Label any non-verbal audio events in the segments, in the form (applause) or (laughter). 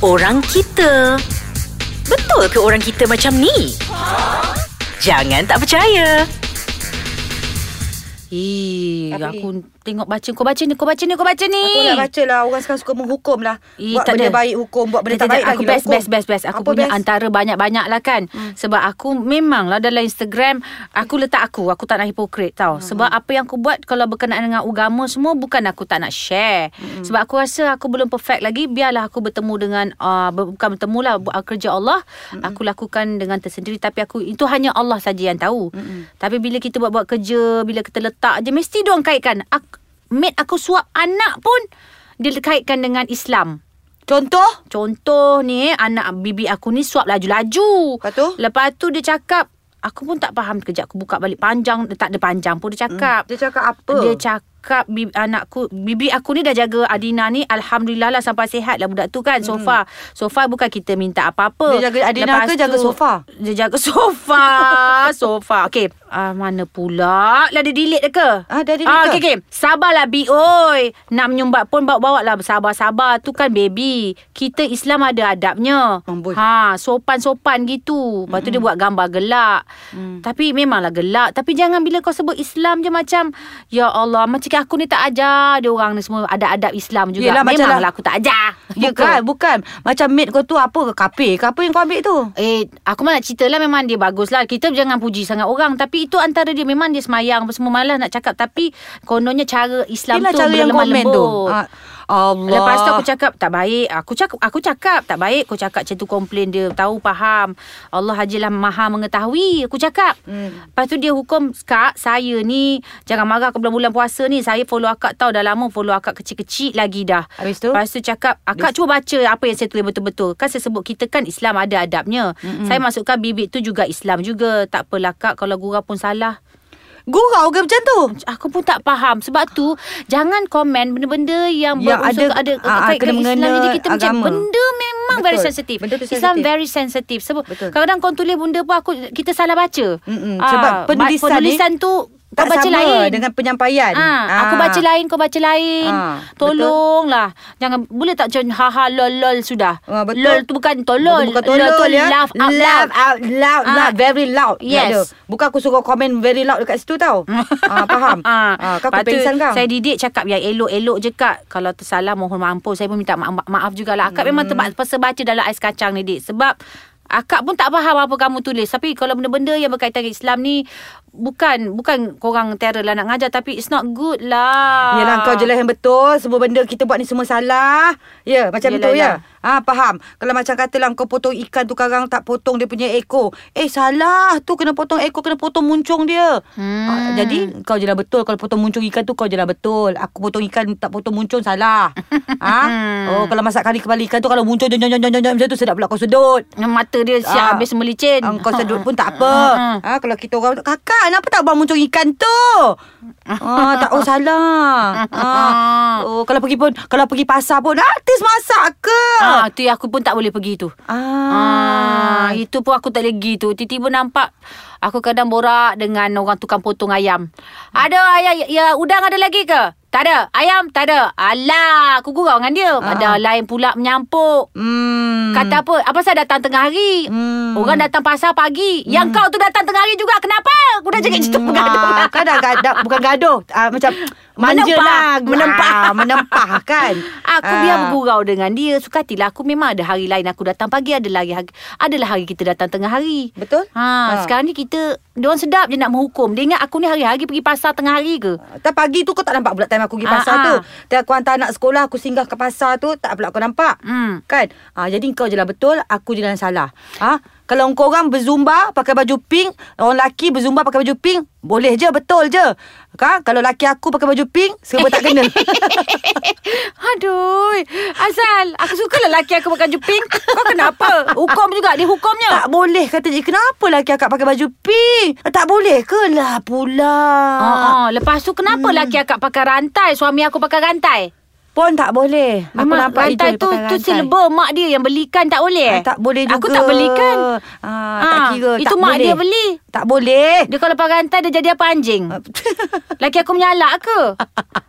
orang kita. Betul ke orang kita macam ni? Jangan tak percaya. Eh, Apa aku tengok baca kau baca ni, kau baca ni, kau baca ni. Aku nak baca lah Orang sekarang suka menghukum lah Eh, Buat tak benda ada. baik hukum Buat benda tak baik kejap, lagi Aku lah best, best, best, best. Aku Apa punya best? antara banyak-banyak lah kan. Hmm. Sebab aku memanglah dalam Instagram, aku letak aku. Aku tak nak hipokrit tau. Hmm. Sebab apa yang aku buat kalau berkenaan dengan agama semua, bukan aku tak nak share. Hmm. Sebab aku rasa aku belum perfect lagi. Biarlah aku bertemu dengan, uh, bukan bertemu lah, buat kerja Allah. Hmm. Aku lakukan dengan tersendiri. Tapi aku, itu hanya Allah saja yang tahu. Hmm. Tapi bila kita buat-buat kerja, bila kita letak je, mesti diorang kaitkan. Aku, mate aku suap anak pun, dia kaitkan dengan Islam. Contoh Contoh ni anak bibi aku ni suap laju-laju. Lepas tu? Lepas tu dia cakap aku pun tak faham kejap aku buka balik panjang tak ada panjang pun dia cakap. Dia cakap apa Dia cakap bibi, anakku bibi aku ni dah jaga Adina ni alhamdulillah lah sampai sihat lah budak tu kan sofa. Sofa bukan kita minta apa-apa. Dia jaga Adina ke jaga sofa? Dia jaga (laughs) sofa. sofa. Okey, uh, mana pula lah dia delete ke? Ah, dah delete ah, ke? Okey, okey. Sabarlah Bi oi. Nak menyumbat pun bawa-bawa lah sabar-sabar. Tu kan baby. Kita Islam ada adabnya. Amboi. Ha, sopan-sopan gitu. Lepas tu dia buat gambar gelak. Mm. Tapi memanglah gelak. Tapi jangan bila kau sebut Islam je macam ya Allah, macam aku ni tak ajar dia orang ni semua ada adab Islam juga. Yelah, macam memanglah lah- aku tak ajar. (laughs) Bukan Bukan Macam mate kau tu Apa ke kapir ke Apa yang kau ambil tu Eh, aku malah cerita lah memang dia bagus lah. Kita jangan puji sangat orang. Tapi itu antara dia memang dia semayang semua malas nak cakap. Tapi kononnya cara Islam Inilah tu cara yang komen tu lembut. Ah, Allah Lepas tu aku cakap tak baik. Aku cakap aku cakap tak baik. Aku cakap macam tu komplain dia. Tahu faham. Allah hajilah maha mengetahui. Aku cakap. Hmm. Lepas tu dia hukum Kak saya ni Jangan marah ke bulan-bulan puasa ni Saya follow akak tau Dah lama follow akak kecil-kecil lagi dah Habis tu? Lepas tu cakap Akak cuba baca Apa yang saya tulis betul-betul Kan saya sebut Kita kan Islam ada adabnya mm Saya masukkan bibit tu juga Islam juga Tak apalah kak Kalau gurau pun salah Gurau ke macam tu Aku pun tak faham Sebab tu Jangan komen benda-benda Yang, Yang berunsur ada- ada, ah, kait- kena Islam Jadi kita macam agama. Benda memang Betul. very sensitif Benda tu Islam sensitif. very sensitive Sebab Betul. kadang-kadang kau tulis benda pun aku Kita salah baca Mm-mm. Ah, Sebab ba- penulisan ni Penulisan Kau Tak baca sama lain Dengan penyampaian Ah, aku baca lain, kau baca lain. Ah, Tolonglah. Jangan boleh tak macam haha lol lol sudah. Ah, betul. Lol tu bukan tolol. Bukan tolol lol tu ya laugh out Laugh loud. out loud Ah. loud Very loud Yes. Ada. Bukan aku suruh komen Very loud dekat situ tau (laughs) ah, Faham ah, Kau Lepas tu, kepengsan kau Saya didik cakap yang elok-elok je kak. Kalau tersalah mohon mampus. Saya pun minta ma- ma- maaf jugalah. Akak Hmm. memang terpaksa baca dalam ais kacang ni dik. Sebab akak pun tak faham apa kamu tulis. Tapi kalau benda-benda yang berkaitan dengan Islam ni bukan bukan korang terror lah nak ngajar tapi it's not good lah. Yelah kau jelas yang betul Semua benda kita buat ni semua salah Ya macam Yelah, betul yelah. ya Ah Faham Kalau macam katalah kau potong ikan tu Karang tak potong dia punya ekor Eh salah tu Kena potong ekor Kena potong muncung dia Hmm. ah, Jadi kau je lah betul Kalau potong muncung ikan tu Kau je lah betul Aku potong ikan Tak potong muncung salah (laughs) ah? Oh kalau masak kari kepala ikan tu Kalau muncung jom, jom, jom, jom, jom, Macam tu sedap pula kau sedut Mata dia siap Ah. habis melicin. Ah, Kau sedut pun tak (laughs) apa. Ah, ha, kalau kita orang kakak kenapa tak buang muncung ikan tu? Ah, tak oh salah. (laughs) Ah, oh kalau pergi pun kalau pergi pasar pun artis masak ke? Ah, tu aku pun tak boleh pergi tu. Ah, itu pun aku tak boleh pergi tu. Tiba-tiba nampak aku kadang borak dengan orang tukang potong ayam. Ada ayam ya udang ada lagi ke? Tak ada. Ayam tak ada. Alah, aku gurau dengan dia. Ah. Ada lain pula menyampuk. Hmm. Kata apa? Apa saya datang tengah hari? Hmm. Orang datang pasar pagi. Yang kau tu datang tengah hari juga. Kenapa? Aku dah cakap macam tu. Ah, kan dah gaduh, bukan gaduh. Ah, macam manja Menempah. lah. (laughs) Menempah. Ah, menempah kan. Aku Ah. biar bergurau dengan dia. Sukatilah aku memang ada hari lain aku datang pagi. Ada lagi hari, adalah hari kita datang tengah hari. Betul? Ha, Ha. sekarang ni kita Diorang sedap je nak menghukum Dia ingat aku ni hari-hari pergi pasar tengah hari ke Tak pagi tu kau tak nampak pula time aku pergi Ah, pasar ah. tu. Dan aku hantar anak sekolah, aku singgah ke pasar tu, tak pula kau nampak. Hmm. Kan? Ah jadi kau je lah betul, aku je lah yang salah. Ah kalau kau orang berzumba pakai baju pink, orang lelaki berzumba pakai baju pink, boleh je, betul je. Kan? Kalau lelaki aku pakai baju pink, serba tak kena. (laughs) Aduh Asal Aku suka lelaki aku pakai baju pink Kau kenapa Hukum juga Dia hukumnya tak boleh kata je, kenapa lelaki akak pakai baju pink? Tak boleh ke lah pula. Oh, oh. Lepas tu kenapa hmm. lelaki akak pakai rantai Suami aku pakai rantai Pun tak boleh. Aku nampak rantai itu tu pakai tu rantai. silver mak dia yang belikan tak boleh. Ah, tak boleh juga. Aku tak belikan. Ah, tak Ah, kira. itu tak mak boleh. dia beli. Tak boleh. Dia kalau pakai rantai dia jadi apa anjing? (laughs) Laki aku menyalak ke?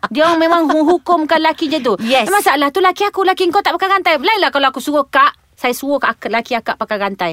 Dia orang memang hukumkan laki je tu. Yes. Masalah tu laki aku, laki kau tak pakai rantai. Lainlah kalau aku suruh kak, saya suruh kak, laki akak pakai rantai.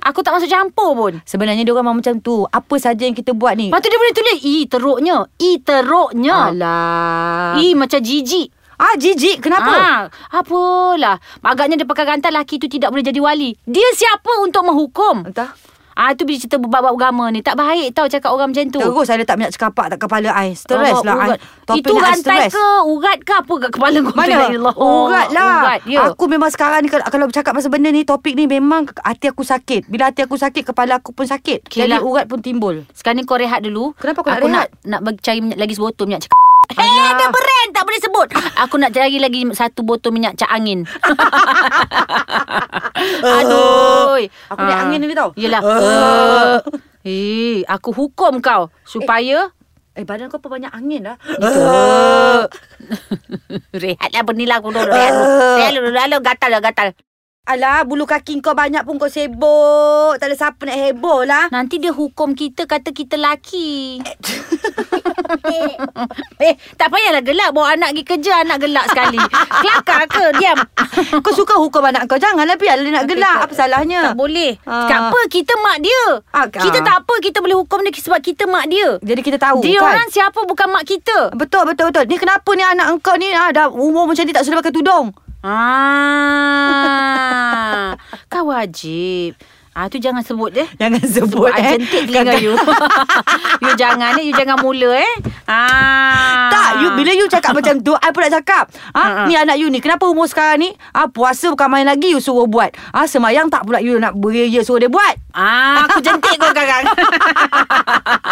Aku tak masuk campur pun. Sebenarnya dia orang memang macam tu. Apa saja yang kita buat ni. Lepas tu dia boleh tulis, I teruknya. I teruknya. Alah. I macam jijik. Ah, jijik. Kenapa? Ah, apalah. Agaknya dia pakai rantai laki tu tidak boleh jadi wali. Dia siapa untuk menghukum? Entah. Ah itu bila cerita bab-bab agama ni. Tak baik tau cakap orang macam tu. Terus saya letak minyak cekapak tak kepala I. Stres Allah, lah. Topik Itu rantai ke urat ke apa kat kepala kau? Mana? La ilaha. Urat lah. Urat, ya. Aku memang sekarang ni kalau, bercakap pasal benda ni, topik ni memang hati aku sakit. Bila hati aku sakit, kepala aku pun sakit. Okey Jadi lah. urat pun timbul. Sekarang ni kau rehat dulu. Kenapa kau nak Aku rehat? nak nak bagi cari minyak lagi sebotol minyak cak. Eh, Alah. dia brand tak boleh sebut. Aku nak cari lagi satu botol minyak cak angin. (laughs) Aduh. Aku ni angin ni tau. Yelah. Uh. Eh, aku hukum kau supaya Eh, badan kau apa banyak angin dah. (laughs) rehatlah bernilah aku dulu. Rehat dulu. Rehat dulu. Lalu gatal dah gatal. Alah, bulu kaki kau banyak pun kau sibuk. Tak ada siapa nak heboh lah. Nanti dia hukum kita kata kita laki. (laughs) eh, tak payahlah gelak bawa anak pergi kerja anak gelak sekali. Kelakar ke? Diam. (laughs) Kau suka hukum anak kau. Janganlah biarlah dia nak gelak. Apa salahnya? Tak boleh. Ah. Tak apa kita mak dia. Ah, Kita tak apa kita boleh hukum dia sebab kita mak dia. Jadi kita tahu Dia kan? orang siapa bukan mak kita. Betul, betul, betul. Ni kenapa ni anak engkau ni ah, dah umur macam ni tak sudah pakai tudung? Ah. Kau wajib. Ah tu jangan sebut deh. Jangan sebut, sebut eh. jentik telinga you. (laughs) you jangan eh, you jangan mula eh. Ah. Tak, you bila you cakap macam tu, I pun nak cakap. Ha, ha. Ha, ni anak you ni, kenapa umur sekarang ni? Ah, puasa bukan main lagi you suruh buat. Ah, semayang tak pula you nak beria suruh dia buat. Ah, aku jentik kau sekarang. (laughs)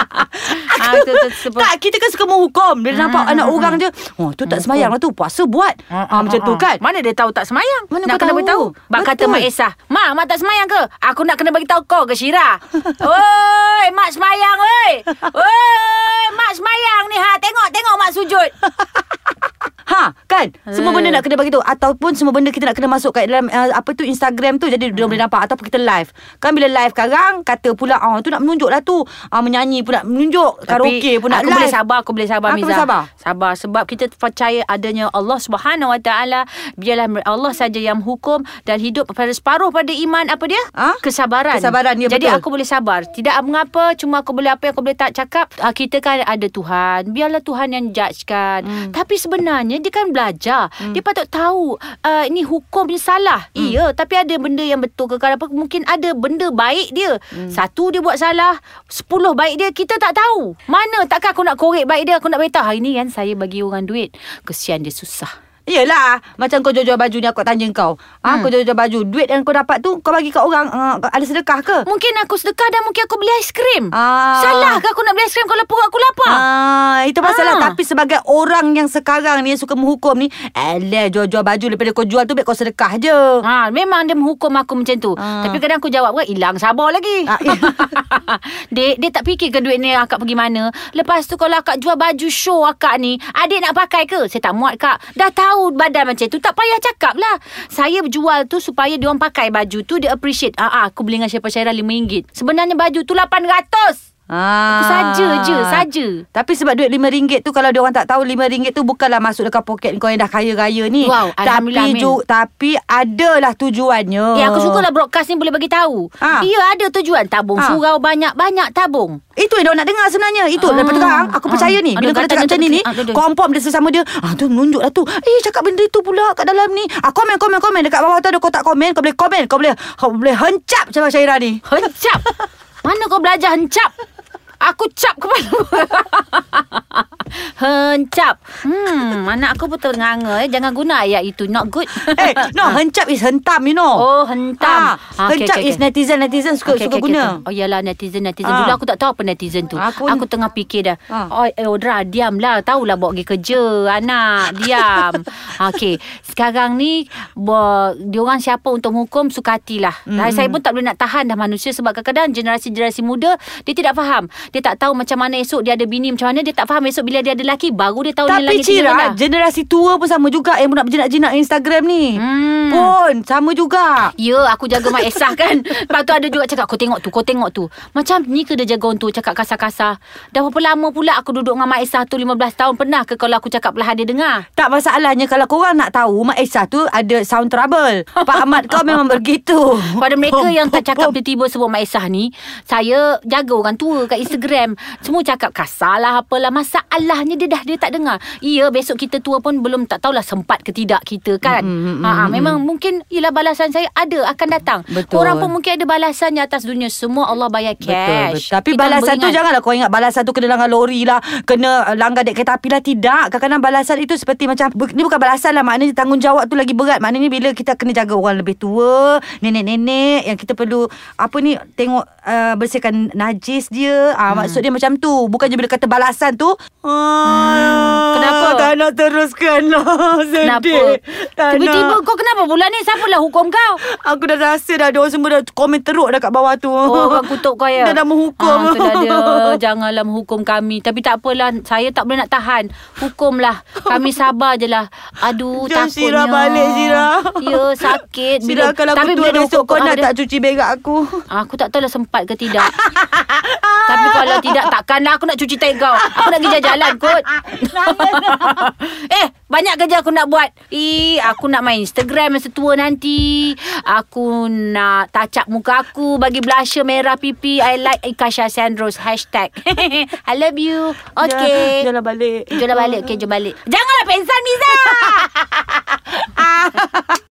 ah, tu, tu, sebab Tak, kita kan suka menghukum. Bila nampak anak orang je, oh tu tak semayang lah tu, puasa buat. Ah, macam tu kan? Mana dia tahu tak semayang? Mana nak kena tahu? beritahu. Bak kata. Mak Esah. Mak, mak tak semayang ke? Aku nak kena bagi tahu kau ke Syira. (laughs) Oi, mak semayang oi. Oi, mak semayang ni ha. Tengok, tengok mak sujud. Ha, kan? Semua Eh. benda nak kena bagi tahu ataupun semua benda kita nak kena masuk kat dalam uh, apa tu Instagram tu jadi dia Hmm. boleh nampak ataupun kita live. Kan bila live sekarang kata pula ah tu nak menunjuk lah tu. Ah menyanyi pun nak menunjuk, karaoke pun nak aku live. boleh sabar, aku boleh sabar Aku Miza. boleh sabar? Sabar sebab kita percaya adanya Allah Subhanahu Wa Taala. Biarlah Allah saja yang hukum dan hidup pada separuh pada iman apa dia? Ah? Kesabaran. Kesabaran, ya, Jadi betul. aku boleh sabar. Tidak mengapa cuma aku boleh apa yang aku boleh tak cakap. Ah, kita kan ada Tuhan. Biarlah Tuhan yang judgekan. Hmm. Tapi sebenarnya dia kan belajar. Dia patut tahu uh, ini hukum ni salah. Hmm. Iya, tapi ada benda yang betul ke kalau apa mungkin ada benda baik dia. Hmm. Satu dia buat salah, sepuluh baik dia kita tak tahu. Mana takkan aku nak korek baik dia, aku nak beritahu hari ni kan saya bagi orang duit. Kesian dia susah. Yelah Macam kau jual-jual baju ni Aku tanya kau ha, Hmm. Kau jual-jual baju Duit yang kau dapat tu Kau bagi kat orang uh, Ada sedekah ke? Mungkin aku sedekah dan mungkin aku beli aiskrim. Ah. Salah ke aku nak beli aiskrim kalau perut aku lapar? Ah, itu masalah Ah. Tapi sebagai orang yang sekarang ni Yang suka menghukum ni Alah jual-jual baju Daripada kau jual tu Biar kau sedekah je Ha, memang dia menghukum aku macam tu. Ah. Tapi kadang aku jawab kan, hilang sabar lagi. Ah, ya. dia, dia tak fikirkan duit ni akak pergi mana. Lepas tu kalau akak jual baju show akak ni, adik nak pakai ke? Saya tak muat kak. Dah tahu badan macam tu, tak payah cakap lah. Saya jual tu supaya dia orang pakai baju tu, dia appreciate. Ah, ah aku beli dengan Syaifah Syairah RM5. Sebenarnya baju tu RM800. Ah. Saja je, saja. Tapi sebab duit RM5 tu Kalau dia orang tak tahu RM5 tu Bukanlah masuk dekat poket kau Yang dah kaya-raya ni Wow, Tapi Alhamdulillah, Amin. ju- Tapi adalah tujuannya Eh, aku sukalah broadcast ni boleh bagi tahu. Ah. Ya, ada tujuan. Tabung Ah. surau banyak-banyak tabung. Itu yang dia nak dengar sebenarnya Itu Ah. daripada sekarang Aku Ah. percaya ni Bila kau kata cakap macam ni ni. Confirm dia sesama dia Ah tu menunjuk lah tu Eh cakap benda tu pula Kat dalam ni ah, Komen komen komen Dekat bawah tu ada kotak komen Kau boleh komen Kau boleh Kau boleh hencap Macam Syairah ni Hencap. (laughs) Mana kau belajar hencap? Aku cap kepala (laughs) Hencap. Hmm Anak aku betul nganga eh. Jangan guna ayat itu. Not good. (laughs) Eh no Hencap is hentam you know. Oh hentam. Ah, Hencap is netizen Netizen suka, suka guna. Oh yalah netizen netizen. Ah. Dulu aku tak tahu apa netizen tu. Aku- Aku, tengah fikir dah. Ah. Oh eh, Odra diam lah Tahulah bawa pergi kerja Anak. Diam. (laughs) Okey. Sekarang ni bo- Diorang siapa untuk menghukum Sukatilah. Mm. Saya pun tak boleh nak tahan dah manusia Sebab kadang-kadang Generasi-generasi muda Dia tidak faham Dia tak tahu macam mana esok dia ada bini Macam mana dia tak faham esok bila dia ada lelaki Baru dia tahu ni Tapi Cira. Generasi tua pun sama juga Yang nak berjinak-jinak Instagram ni. Hmm. Pun sama juga. Ya aku jaga Mak Esah kan. Lepas tu ada juga cakap Kau tengok tu Kau tengok tu. Macam ni ke dia jaga untuk Cakap kasar-kasar. Dah berapa lama pula Aku duduk dengan Mak Esah tu 15 tahun? Pernah ke kalau aku cakap perlahan dia dengar? Tak masalahnya Kalau korang nak tahu Mak Esah tu ada sound trouble. Pak Ahmad kau memang (laughs) begitu. Pada mereka yang tak (laughs) cakap tiba-tiba sebut Mak Esah ni Saya jaga orang tua kat Instagram Semua cakap kasar lah apalah Masalahnya dia dah dia tak dengar Ya besok kita tua pun belum tak tahulah sempat ke tidak kita kan Mm, mm, mm, ha, mm, Memang mungkin Yelah balasan saya ada akan datang Betul. Orang pun mungkin ada balasannya atas dunia Semua Allah bayar Betul, cash betul. Tapi Kita balasan tu beringat. janganlah kau ingat balasan tu kena langgar lori lah, kena uh, langgar dek kereta api lah tidak. Kadang-kadang balasan itu seperti macam ni bukan balasan lah maknanya tanggungjawab tu lagi berat. Maknanya bila kita kena jaga orang lebih tua, nenek-nenek yang kita perlu apa ni tengok uh, bersihkan najis dia. Ah hmm. maksud dia macam tu. Bukannya bila kata balasan tu hmm, Kenapa? Tak nak teruskan lah. (laughs) Sedih. Kenapa? Tiba-tiba nak. kau kenapa bulan ni Siapalah hukum kau Aku dah rasa dah Dia orang semua dah komen teruk dah kat bawah tu Oh orang kutuk kau (laughs) ya Dia dah menghukum ah, tu dah dia (laughs) Janganlah menghukum kami Tapi tak apalah Saya tak boleh nak tahan Hukumlah Kami sabar je lah Aduh Jangan takutnya Syirah balik, Syirah. Ya sakit Syirah kalau aku tua bila besok kau ah, nak tak cuci berak aku Aku tak tahulah sempat ke tidak Tapi kalau tidak Takkanlah aku nak cuci tai kau. Aku nak pergi jalan kot. (laughs) Eh banyak kerja aku nak buat. Eh aku nak main Instagram masa tua nanti. Aku nak up muka aku Bagi blusher merah pipi. I like Ikasha Sandros Hashtag. (laughs) I love you. Okay. Jalan balik. Jom lah balik. Okay jom balik. Janganlah pensan Miza (laughs)